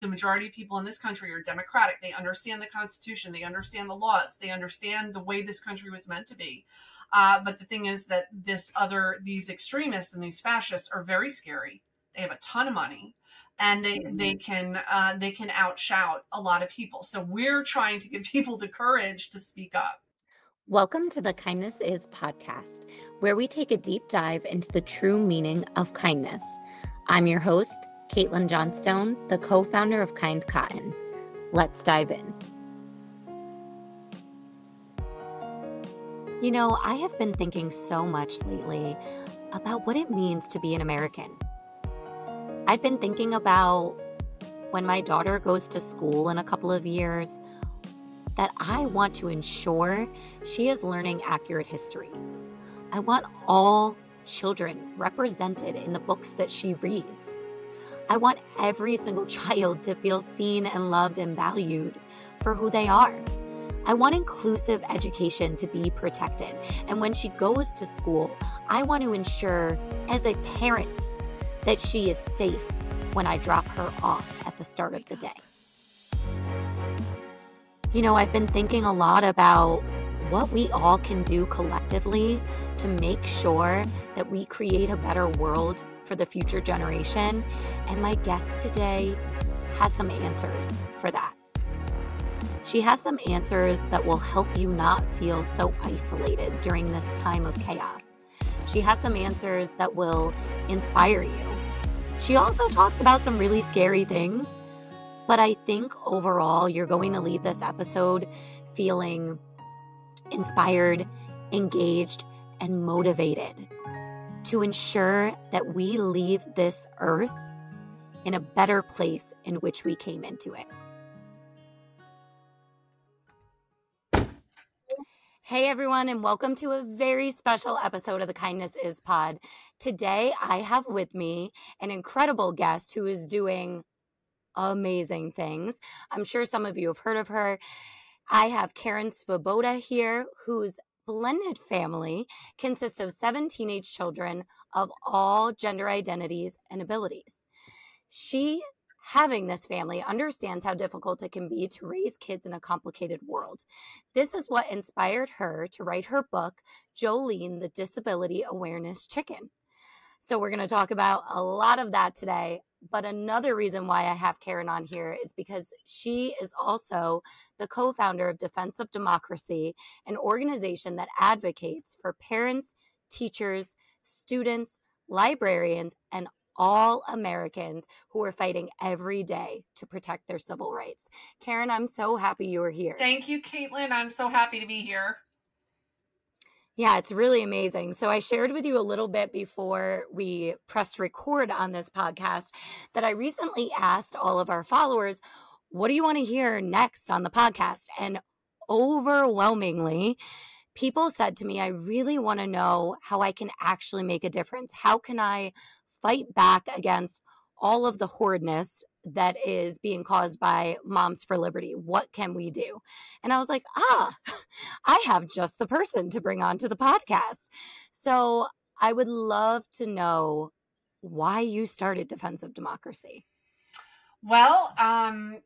the majority of people in this country are democratic. They understand the constitution. They understand the laws. They understand the way this country was meant to be. Uh, but the thing is that this other these extremists and these fascists are very scary. They have a ton of money and they mm-hmm. they can uh, they can outshout a lot of people. So we're trying to give people the courage to speak up. Welcome to the Kindness Is podcast, where we take a deep dive into the true meaning of kindness. I'm your host, Kaitlin Johnstone, the co founder of Kind Cotton. Let's dive in. You know, I have been thinking so much lately about what it means to be an American. I've been thinking about when my daughter goes to school in a couple of years that I want to ensure she is learning accurate history. I want all children represented in the books that she reads. I want every single child to feel seen and loved and valued for who they are. I want inclusive education to be protected. And when she goes to school, I want to ensure, as a parent, that she is safe when I drop her off at the start of the day. You know, I've been thinking a lot about what we all can do collectively to make sure that we create a better world for the future generation. And my guest today has some answers for that. She has some answers that will help you not feel so isolated during this time of chaos. She has some answers that will inspire you. She also talks about some really scary things but I think overall, you're going to leave this episode feeling inspired, engaged, and motivated to ensure that we leave this earth in a better place in which we came into it. Hey everyone, and welcome to a very special episode of the Kindness Is Pod. Today, I have with me an incredible guest who is doing amazing things. I'm sure some of you have heard of her. I have Karen Svoboda here, whose blended family consists of seven teenage children of all gender identities and abilities. She, having this family, understands how difficult it can be to raise kids in a complicated world. This is what inspired her to write her book, Jolene, the Disability Awareness Chicken. So, we're going to talk about a lot of that today. But another reason why I have Karen on here is because she is also the co founder of Defense of Democracy, an organization that advocates for parents, teachers, students, librarians, and all Americans who are fighting every day to protect their civil rights. Karen, I'm so happy you are here. Thank you, Kaitlin. I'm so happy to be here. Yeah, it's really amazing. So, I shared with you a little bit before we pressed record on this podcast that I recently asked all of our followers, What do you want to hear next on the podcast? And overwhelmingly, people said to me, I really want to know how I can actually make a difference. How can I fight back against all of the horridness that is being caused by Moms for Liberty. What can we do? And I was like, ah, I have just the person to bring on to the podcast. So I would love to know why you started Defense of Democracy. Well, um,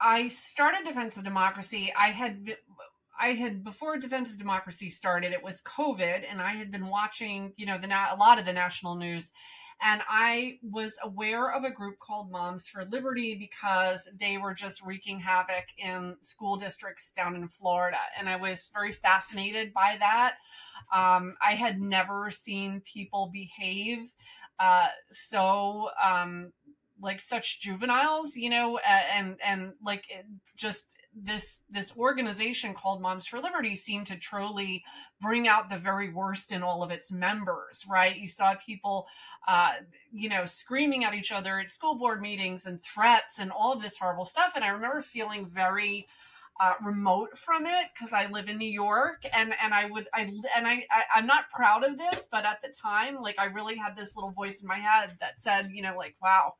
I started Defense of Democracy. I had I had before Defense of Democracy started, it was COVID, and I had been watching, you know, the a lot of the national news, and I was aware of a group called Moms for Liberty because they were just wreaking havoc in school districts down in Florida. And I was very fascinated by that. Um, I had never seen people behave uh, so um, like such juveniles, you know, and and like just this this organization called Moms for Liberty seemed to truly bring out the very worst in all of its members. Right? You saw people, uh, you know, screaming at each other at school board meetings and threats and all of this horrible stuff. And I remember feeling very uh, remote from it because I live in New York and and I would I and I, I I'm not proud of this, but at the time, like I really had this little voice in my head that said, you know, like wow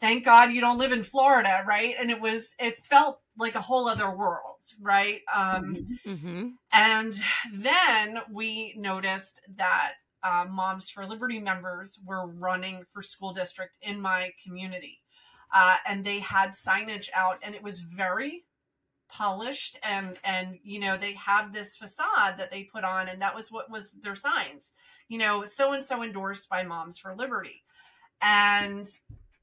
thank God you don't live in Florida, right? And it was, it felt like a whole other world, right? Um, mm-hmm. And then we noticed that uh, Moms for Liberty members were running for school district in my community. uh, and they had signage out, and it was very polished and and you know they had this facade that they put on and that was what was their signs you know so and so endorsed by moms for liberty and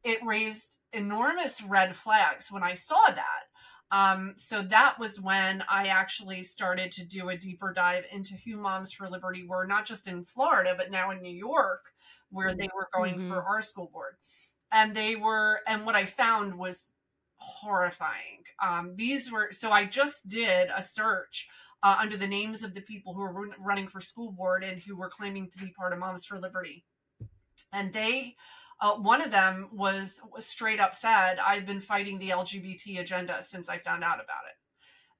it raised enormous red flags when i saw that um, so that was when i actually started to do a deeper dive into who moms for liberty were not just in florida but now in new york where they were going mm-hmm. for our school board and they were and what i found was horrifying. Um, these were so I just did a search uh, under the names of the people who were running for school board and who were claiming to be part of Moms for Liberty, and they. Uh, one of them was, was, straight up said, I've been fighting the LGBT agenda since I found out about it.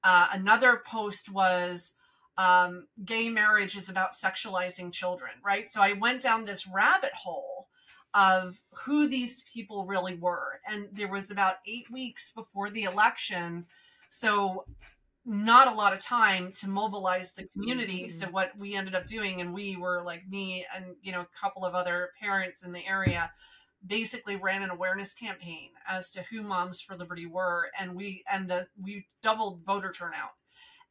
Uh, another post was, um, gay marriage is about sexualizing children, right? So I went down this rabbit hole of who these people really were. And there was about eight weeks before the election. So not a lot of time to mobilize the community. Mm-hmm. So what we ended up doing, and we were like me and you know a couple of other parents in the area, basically ran an awareness campaign as to who Moms for Liberty were, and we and the we doubled voter turnout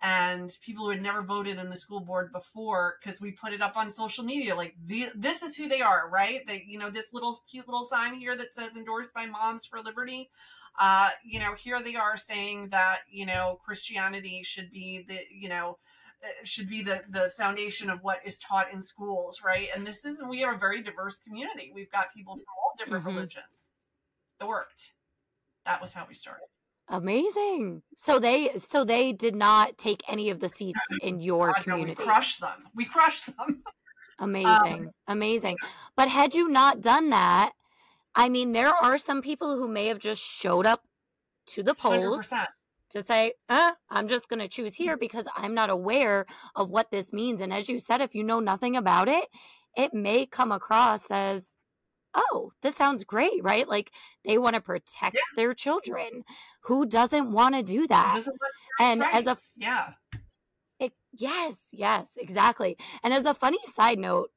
and people who had never voted in the school board before because we put it up on social media like the, this is who they are right? They you know this little cute little sign here that says endorsed by moms for liberty. Uh you know here they are saying that you know christianity should be the you know uh, should be the the foundation of what is taught in schools right? And this is we are a very diverse community. We've got people from all different mm-hmm. religions it worked. That was how we started Amazing. So they so they did not take any of the seats in your God, community. No, we crushed them. We crushed them. Amazing. Um, Amazing. But had you not done that, I mean there are some people who may have just showed up to the polls 100%. to say, uh, I'm just going to choose here because I'm not aware of what this means. And as you said, if you know nothing about it, it may come across as oh, this sounds great, right? Like they want to protect yeah. their children. Who doesn't want to do that? And as a yeah. It, yes, yes, exactly. And as a funny side note,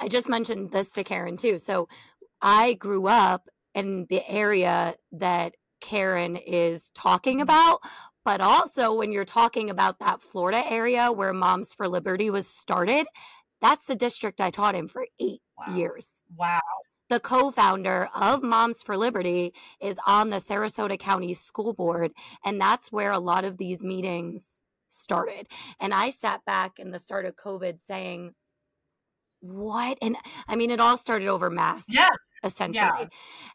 I just mentioned this to Karen too. So I grew up in the area that Karen is talking mm-hmm. about, but also when you're talking about that Florida area where Moms for Liberty was started, that's the district I taught in for eight wow. years. Wow. The co founder of Moms for Liberty is on the Sarasota County School Board, and that's where a lot of these meetings started. And I sat back in the start of COVID saying, what and i mean it all started over masks yes essentially yeah.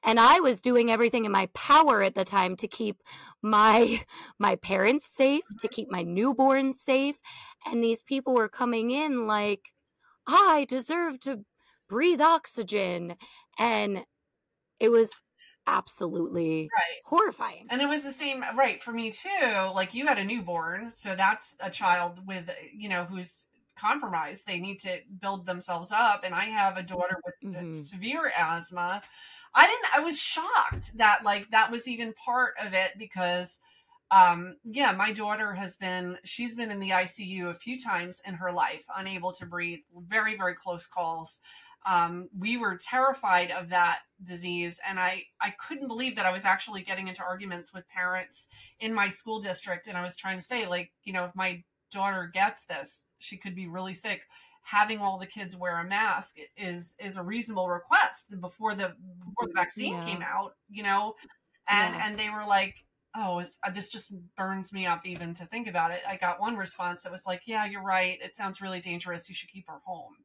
and i was doing everything in my power at the time to keep my my parents safe to mm-hmm. keep my newborn safe and these people were coming in like I deserve to breathe oxygen. And it was absolutely right. horrifying. And it was the same, right, for me too. Like you had a newborn, so that's a child with, you know, who's compromised. They need to build themselves up. And I have a daughter with mm-hmm. severe asthma. I didn't, I was shocked that, like, that was even part of it because um yeah my daughter has been she's been in the icu a few times in her life unable to breathe very very close calls um, we were terrified of that disease and i i couldn't believe that i was actually getting into arguments with parents in my school district and i was trying to say like you know if my daughter gets this she could be really sick having all the kids wear a mask is is a reasonable request before the before the vaccine yeah. came out you know and yeah. and they were like oh, uh, this just burns me up even to think about it. I got one response that was like, yeah, you're right. It sounds really dangerous. You should keep her home.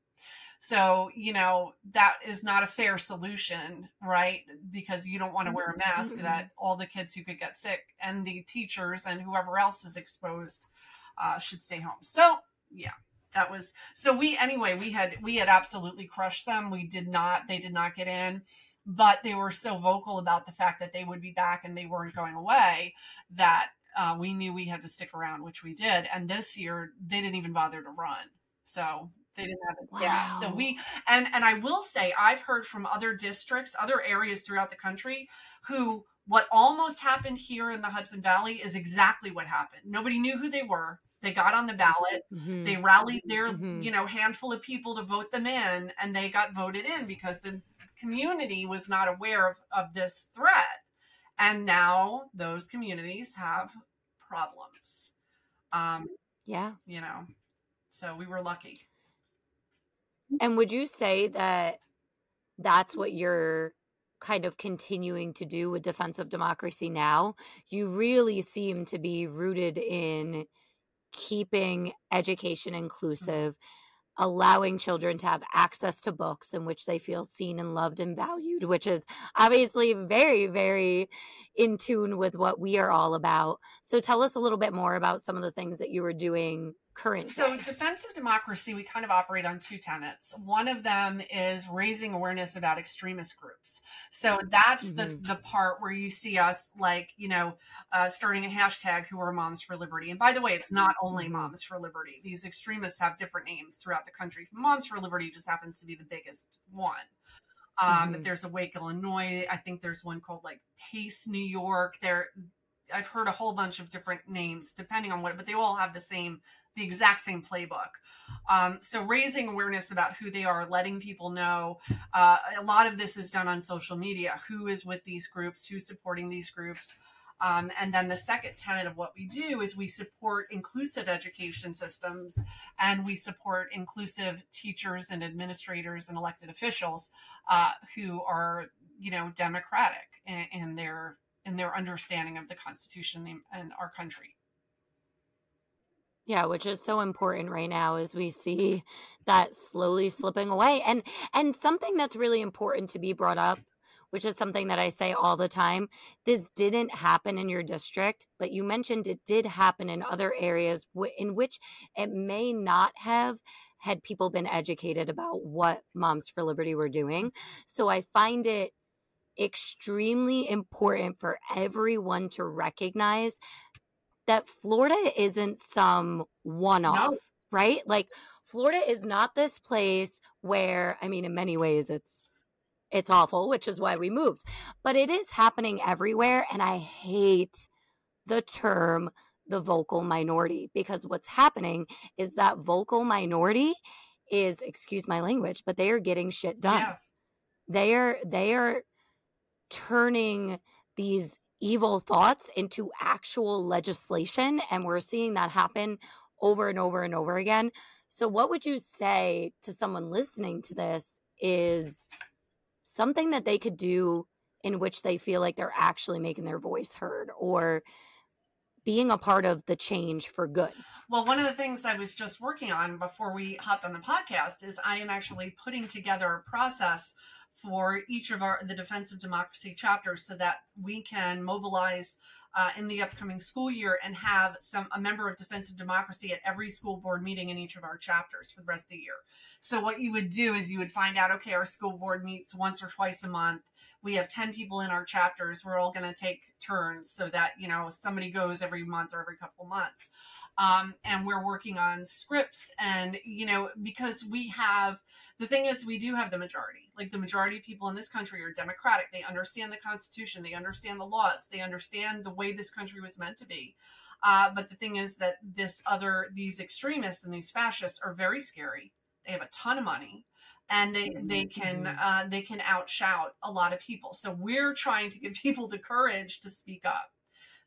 So, you know, that is not a fair solution, right? Because you don't want to wear a mask mm-hmm. that all the kids who could get sick and the teachers and whoever else is exposed uh, should stay home. So, yeah, that was so we anyway, we had we had absolutely crushed them. We did not they did not get in but they were so vocal about the fact that they would be back and they weren't going away that uh, we knew we had to stick around, which we did. And this year, they didn't even bother to run. So they didn't have it. Wow. Yeah. So we and and I will say I've heard from other districts, other areas throughout the country, who what almost happened here in the Hudson Valley is exactly what happened. Nobody knew who they were. They got on the ballot. Mm-hmm. They rallied their, mm-hmm. you know, handful of people to vote them in, and they got voted in because the community was not aware of, of this threat. And now those communities have problems. Um, yeah. You know, so we were lucky. And would you say that that's what you're kind of continuing to do with defense of democracy now? You really seem to be rooted in keeping education mm-hmm. Allowing children to have access to books in which they feel seen and loved and valued, which is obviously very, very in tune with what we are all about. So tell us a little bit more about some of the things that you were doing current so defense of democracy we kind of operate on two tenets one of them is raising awareness about extremist groups so that's mm-hmm. the the part where you see us like you know uh, starting a hashtag who are moms for liberty and by the way it's not only mm-hmm. moms for liberty these extremists have different names throughout the country moms for liberty just happens to be the biggest one um, mm-hmm. There's Awake Illinois. I think there's one called like Pace New York. There, I've heard a whole bunch of different names depending on what, but they all have the same the exact same playbook. Um, so raising awareness about who they are, letting people know. Uh, a lot of this is done on social media. Who is with these groups? Who's supporting these groups? Um, and then the second tenet of what we do is we support inclusive education systems and we support inclusive teachers and administrators and elected officials uh, who are, you know, democratic in, in their in their understanding of the Constitution and our country. Yeah, which is so important right now as we see that slowly slipping away. And and something that's really important to be brought up, which is something that I say all the time, this didn't happen in your district, but you mentioned it did happen in other areas in which it may not have had people been educated about what Moms for Liberty were doing. So I find it extremely important for everyone to recognize that Florida isn't some one off, no. right? Like Florida is not this place where I mean in many ways it's it's awful, which is why we moved. But it is happening everywhere and I hate the term the vocal minority because what's happening is that vocal minority is excuse my language, but they are getting shit done. Yeah. They are they are turning these evil thoughts into actual legislation. And we're seeing that happen over and over and over again. So, what would you say to someone listening to this is something that they could do in which they feel like they're actually making their voice heard or being a part of the change for good? Well, one of the things I was just working on before we hopped on the podcast is I am actually putting together a process for each of our the defense of democracy chapters so that we can mobilize uh, in the upcoming school year and have some a member of defense of democracy at every school board meeting in each of our chapters for the rest of the year. So what you would do is you would find out okay our school board meets once or twice a month. We have 10 people in our chapters. We're all going to take turns so that you know somebody goes every month or every couple months. Um, and we're working on scripts and you know because we have the thing is we do have the majority. Like the majority of people in this country are democratic. They understand the constitution. They understand the laws. They understand the way this country was meant to be. Uh, but the thing is that this other these extremists and these fascists are very scary. They have a ton of money and they they can uh, they can outshout a lot of people. So we're trying to give people the courage to speak up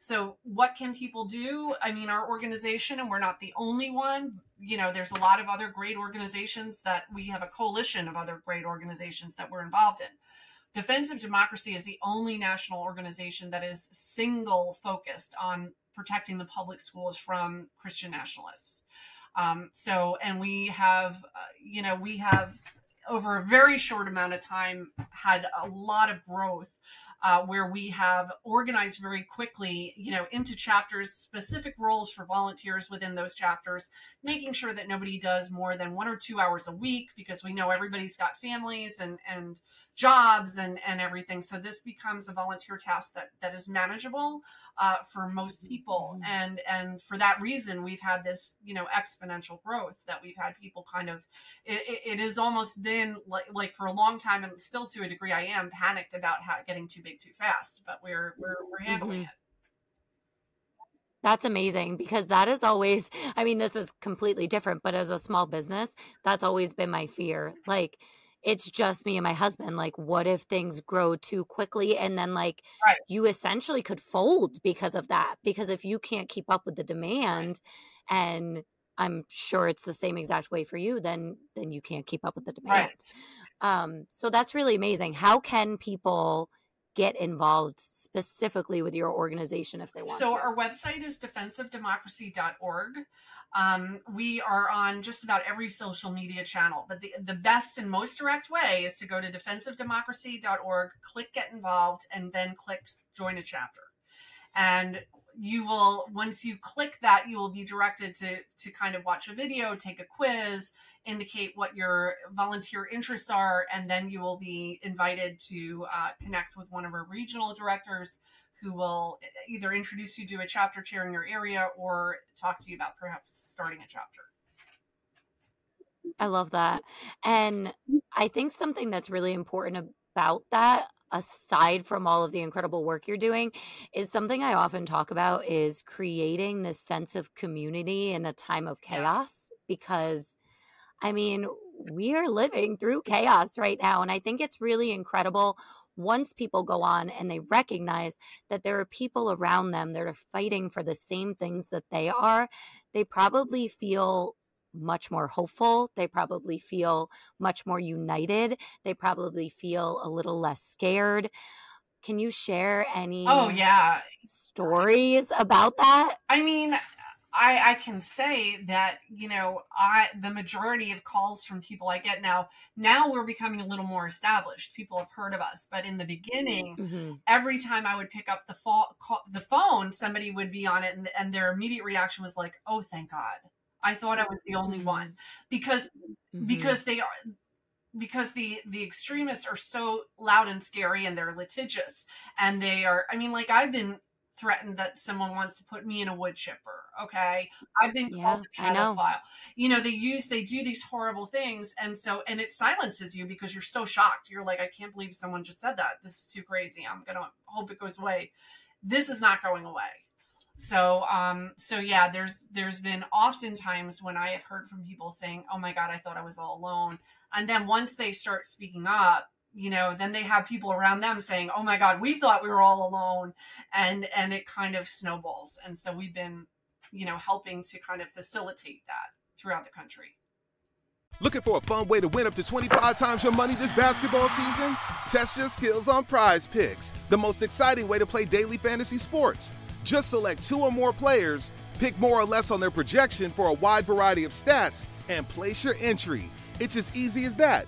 so, what can people do? I mean, our organization, and we're not the only one, you know, there's a lot of other great organizations that we have a coalition of other great organizations that we're involved in. Defense of Democracy is the only national organization that is single focused on protecting the public schools from Christian nationalists. Um, so, and we have, uh, you know, we have over a very short amount of time had a lot of growth uh, where we have organized very quickly, you know, into chapters, specific roles for volunteers within those chapters, making sure that nobody does more than one or two hours a week because we know everybody's got families and and jobs and and everything. So this becomes a volunteer task that that is manageable uh, for most mm-hmm. people, mm-hmm. and and for that reason, we've had this you know exponential growth that we've had people kind of. It, it has almost been like like for a long time, and still to a degree, I am panicked about how getting too big too fast, but we're we're we're handling mm-hmm. it. That's amazing because that is always, I mean, this is completely different, but as a small business, that's always been my fear. Like, it's just me and my husband like what if things grow too quickly and then like Right. you essentially could fold because of that because if you can't keep up with the demand and i'm sure it's the same exact way for you then then you can't keep up with the demand Right. um so that's really amazing how can people get involved specifically with your organization if they want So to our website is defenseofdemocracy.org. Um, we are on just about every social media channel, but the, the best and most direct way is to go to defenseofdemocracy.org, click get involved, and then click join a chapter. And you will, once you click that, you will be directed to, to kind of watch a video, take a quiz, indicate what your volunteer interests are, and then you will be invited to uh, connect with one of our regional directors who will either introduce you to a chapter chair in your area or talk to you about perhaps starting a chapter. I love that. And I think something that's really important about that aside from all of the incredible work you're doing is something I often talk about is creating this sense of community in a time of Yeah. chaos because I mean, we are living through chaos right now and I think it's really incredible once people go on and they recognize that there are people around them that are fighting for the same things that they are, they probably feel much more hopeful. They probably feel much more united. They probably feel a little less scared. Can you share oh, any Oh, yeah. stories about that? I mean, I, I can say that you know I the majority of calls from people I get now now we're becoming a little more established. People have heard of us, but in the beginning, Mhm. every time I would pick up the phone, the phone, somebody would be on it, and, and their immediate reaction was like, "Oh, thank God! I thought I was the only one," because Mhm. because they are because the the extremists are so loud and scary and they're litigious and they are i mean like i've been threatened that someone wants to put me in a wood chipper okay? I've been Yeah, called a I know. pedophile. You know they use they do these horrible things and so and it silences you because you're so shocked. You're like i can't believe someone just said that. This is too crazy. I'm gonna hope it goes away. This is not going away. So um so yeah there's there's been oftentimes when i have heard from people saying oh my god i thought i was all alone. And then once they start speaking up you know then they have people around them saying oh my god we thought we were all alone and and it kind of snowballs and so we've been you know helping to kind of facilitate that throughout the country Looking for a fun way to win up to 25 times your money this basketball season? Test your skills on Prize Picks, the most exciting way to play daily fantasy sports. Just select two or more players, pick more or less on their projection for a wide variety of stats, and place your entry. It's as easy as that.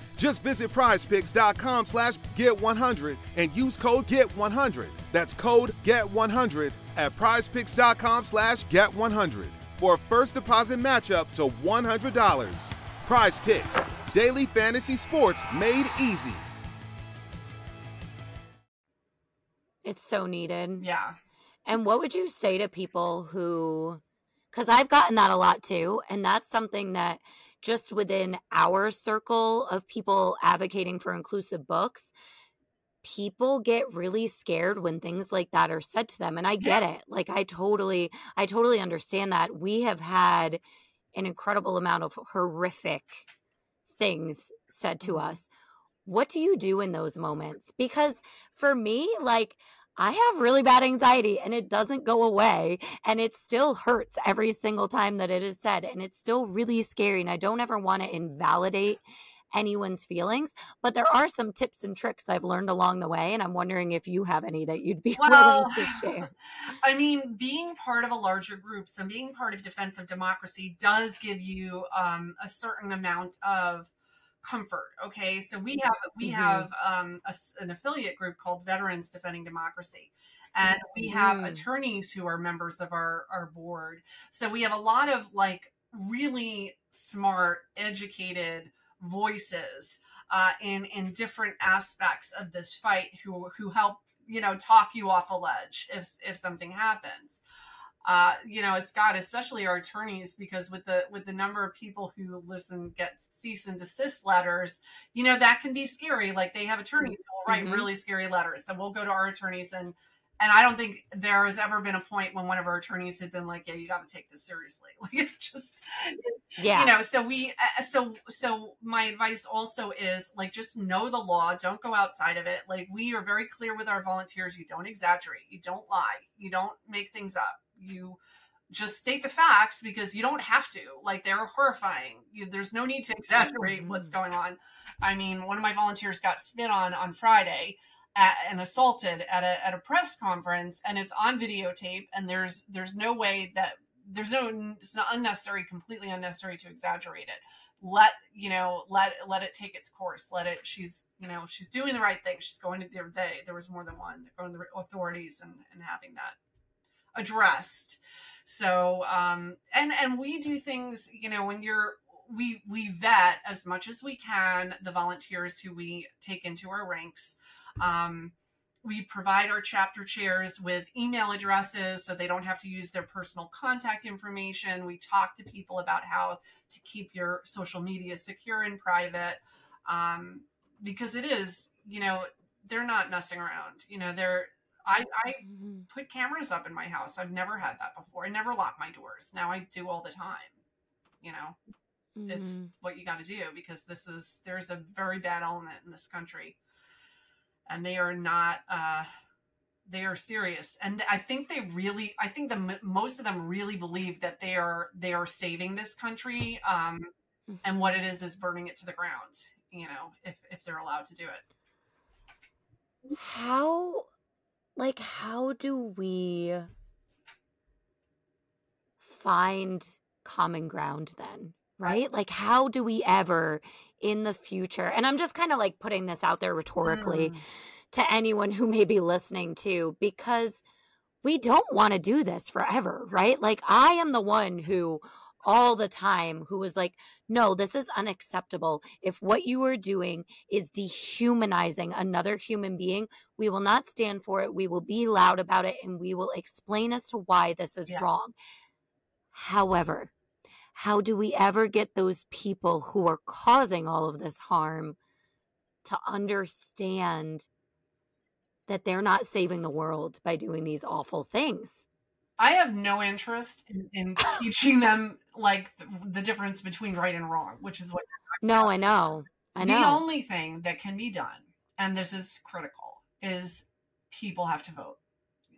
Just visit prizepicks.com slash get100 and use code GET100. That's code GET100 at prizepicks.com slash get100 for a first deposit matchup to $100. Prize Picks, daily fantasy sports made easy. It's so needed. yeah And what would you say to people who, because I've gotten that a lot too. And that's something that just within our circle of people advocating for inclusive books, people get really scared when things like that are said to them. And I get it. Like, I totally, I totally understand that. We have had an incredible amount of horrific things said to Mhm. us. What do you do in those moments? Because for me, like, I have really bad anxiety and it doesn't go away. And it still hurts every single time that it is said. And it's still really scary. And I don't ever want to invalidate anyone's feelings. But there are some tips and tricks I've learned along the way. And I'm wondering if you have any that you'd be Well, willing to share. I mean, being part of a larger group, so being part of defense of democracy does give you um, a certain amount of comfort. Okay, so we have we Mhm. have um, a an affiliate group called Veterans Defending Democracy, and we have Mm. attorneys who are members of our our board. So we have a lot of like really smart, educated voices uh, in in different aspects of this fight who who help you know talk you off a ledge if if something happens uh, you know, Scott, especially our attorneys, because with the with the number of people who listen get cease and desist letters, you know, that can be scary. Like they have attorneys who will write mm-hmm. really scary letters. So we'll go to our attorneys and and I don't think there has ever been a point when one of our attorneys had been like, "Yeah, you got to take this seriously." Like it just, yeah, you know. So we, uh, so so my advice also is like just know the law. Don't go outside of it. Like we are very clear with our volunteers. You don't exaggerate. You don't lie. You don't make things up you just state the facts because you don't have to. Like they're horrifying. You, there's no need to exaggerate what's mm-hmm. going on. I mean, one of my volunteers got spit on on Friday at, and assaulted at a at a press conference, and it's on videotape. And there's there's no way that there's no it's not unnecessary, completely unnecessary to exaggerate it. Let you know, let let it take its course. Let it. She's you know she's doing the right thing. She's going to the day. There was more than one. going to the authorities and and having that addressed so um and and we do things you know when you're we we vet as much as we can the volunteers who we take into our ranks um we provide our chapter chairs with email addresses so they don't have to use their personal contact information. We talk to people about how to keep your social media secure and private um, because it is, you know, they're not messing around. You know, they're I, I mm-hmm. put cameras up in my house. I've never had that before. I never lock my doors. Now I do all the time. You know, mm-hmm. it's what you got to do because this is there's a very bad element in this country, and they are not. uh they are serious and i think they really i think the most of them really believe that they are they are saving this country um mm-hmm. and what it is is burning it to the ground you know if if they're allowed to do it how like how do we find common ground then right like how do we ever in the future and i'm just kind of like putting this out there rhetorically mm. to anyone who may be listening to because we don't want to do this forever right like i am the one who all the time who was like, no, this is unacceptable. If what you are doing is dehumanizing another human being, we will not stand for it. We will be loud about it and we will explain as to why this is yeah. wrong. However, how do we ever get those people who are causing all of this harm to understand that they're not saving the world by doing these awful things? I have no interest in, in teaching them like the, the, difference between right and wrong, which is what. No, I know. I know. The only thing that can be done, and this is critical, is people have to vote.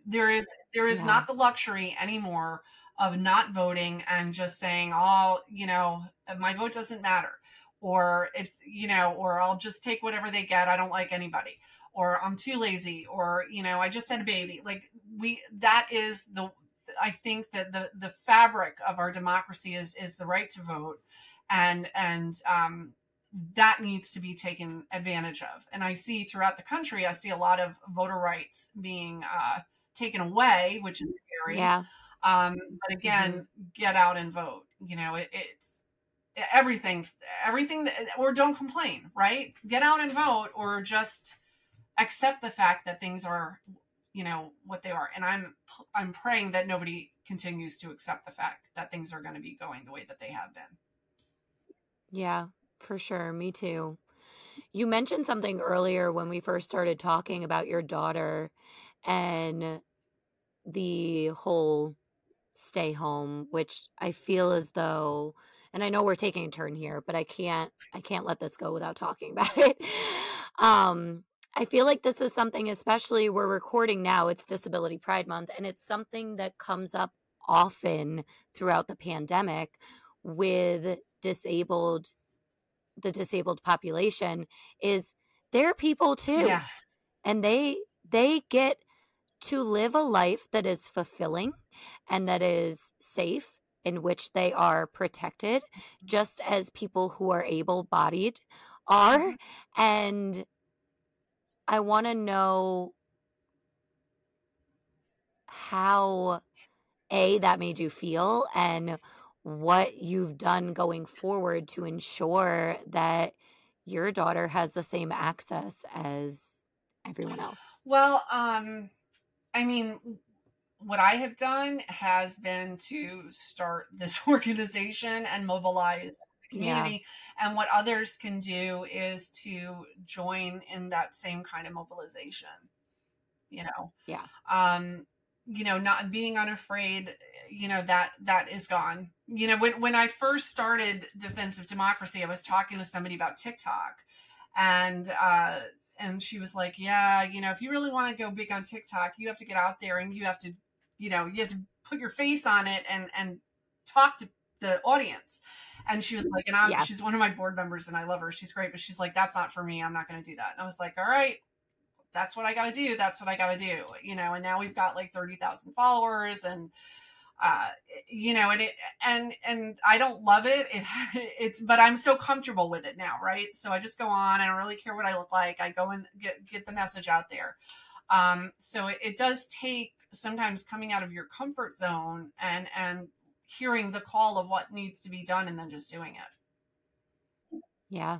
There is there is yeah. not the luxury anymore of not voting and just saying, "Oh, you know, my vote doesn't matter," or if you know, or I'll just take whatever they get. I don't like anybody or I'm too lazy, or you know, I just had a baby. Like we, that is the I think that the the fabric of our democracy is is the right to vote, and and um, that needs to be taken advantage of. And I see throughout the country, I see a lot of voter rights being uh, taken away, which is scary. Yeah. Um, but again, mm-hmm. get out and vote. You know, it, it's everything, everything, that, or don't complain. Right? Get out and vote, or just accept the fact that things are you know what they are. And i'm i'm praying that nobody continues to accept the fact that things are going to be going the way that they have been. Yeah for sure. Me too. You mentioned something earlier when we first started talking about your daughter and the whole stay home which i feel as though and i know we're taking a turn here but i can't i can't let this go without talking about it. Um I feel like this is something, especially we're recording now, it's Disability Pride Month, and it's something that comes up often throughout the pandemic with disabled the disabled population is they're people too yes. and they they get to live a life that is fulfilling and that is safe in which they are protected just as people who are able bodied are mm-hmm. and I want to know how a that made you feel and what you've done going forward to ensure that your daughter has the same access as everyone else? Well, um, I mean, what I have done has been to start this organization and mobilize community. Yeah. And what others can do is to join in that same kind of mobilization. You know? Yeah. Um, you know, not being unafraid, you know, that that is gone. You know, when when I first started defense of democracy, I was talking to somebody about TikTok and uh and she was like, "Yeah, you know, if you really want to go big on TikTok, you have to get out there and you have to you know you have to put your face on it and and talk to the audience and she was like and i'm yeah. she's one of my board members and i love her. She's great but she's like that's not for me. I'm not going to do that. And i was like all right. That's what i got to do. That's what i got to do. You know and now we've got like 30,000 followers and uh you know and it and and i don't love it. it it's but i'm so comfortable with it now right? So i just go on. I don't really care what i look like. I go and get get the message out there. Um so it, it does take sometimes coming out of your comfort zone and and hearing the call of what needs to be done and then just doing it. Yeah.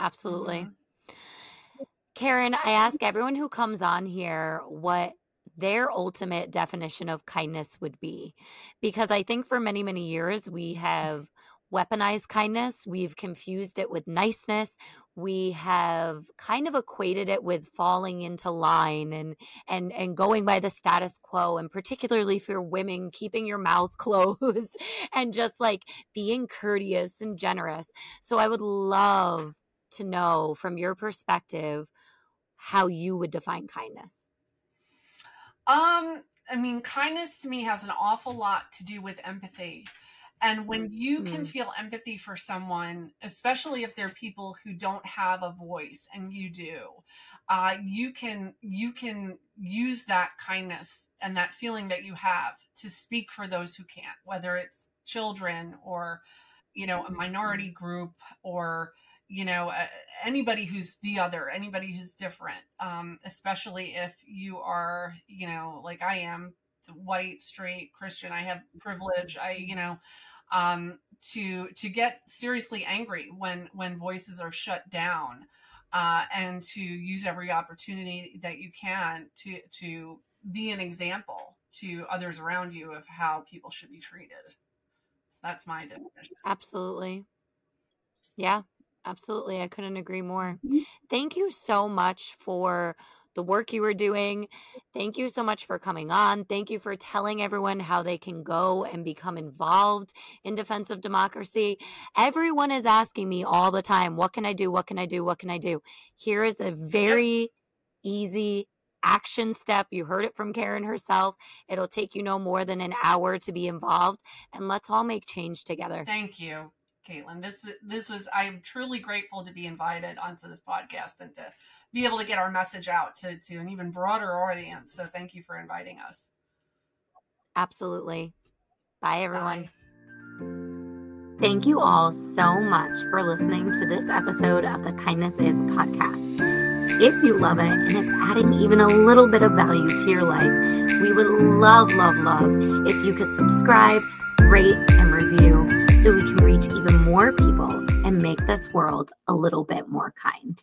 Absolutely. Mm-hmm. Karen, I ask everyone who comes on here what their ultimate definition of kindness would be because I think for many many years we have weaponized kindness. We've confused it with niceness. We have kind of equated it with falling into line and and and going by the status quo and particularly for women keeping your mouth closed and just like being courteous and generous. So I would love to know from your perspective how you would define kindness. Um I mean kindness to me has an awful lot to do with empathy and when you mm. can feel empathy for someone, especially if they're people who don't have a voice and you do, uh, you can you can use that kindness and that feeling that you have to speak for those who can't, whether it's children or you know a minority group or you know uh, anybody who's the other anybody who's different um, especially if you are you know like i am white straight christian i have privilege i you know um, to to get seriously angry when when voices are shut down, uh, and to use every opportunity that you can to to be an example to others around you of how people should be treated. So that's my definition. Absolutely. Yeah, absolutely. I couldn't agree more. Mm-hmm. Thank you so much for the work you were doing. Thank you so much for coming on. Thank you for telling everyone how they can go and become involved in defense of democracy. Everyone is asking me all the time, what can I do? What can I do? What can I do? Here is a very easy action step. You heard it from Karen herself. It'll take you no more than an hour to be involved, and let's all make change together. Thank you. Kaitlin, this this was I'm truly grateful to be invited onto this podcast and to be able to get our message out to, to an even broader audience. So thank you for inviting us. Absolutely. Bye, everyone. Bye. Thank you all so much for listening to this episode of the Kindness Is podcast. If you love it and it's adding even a little bit of value to your life, we would love, love, love if you could subscribe, rate, and review so we can reach even more people and make this world a little bit more kind.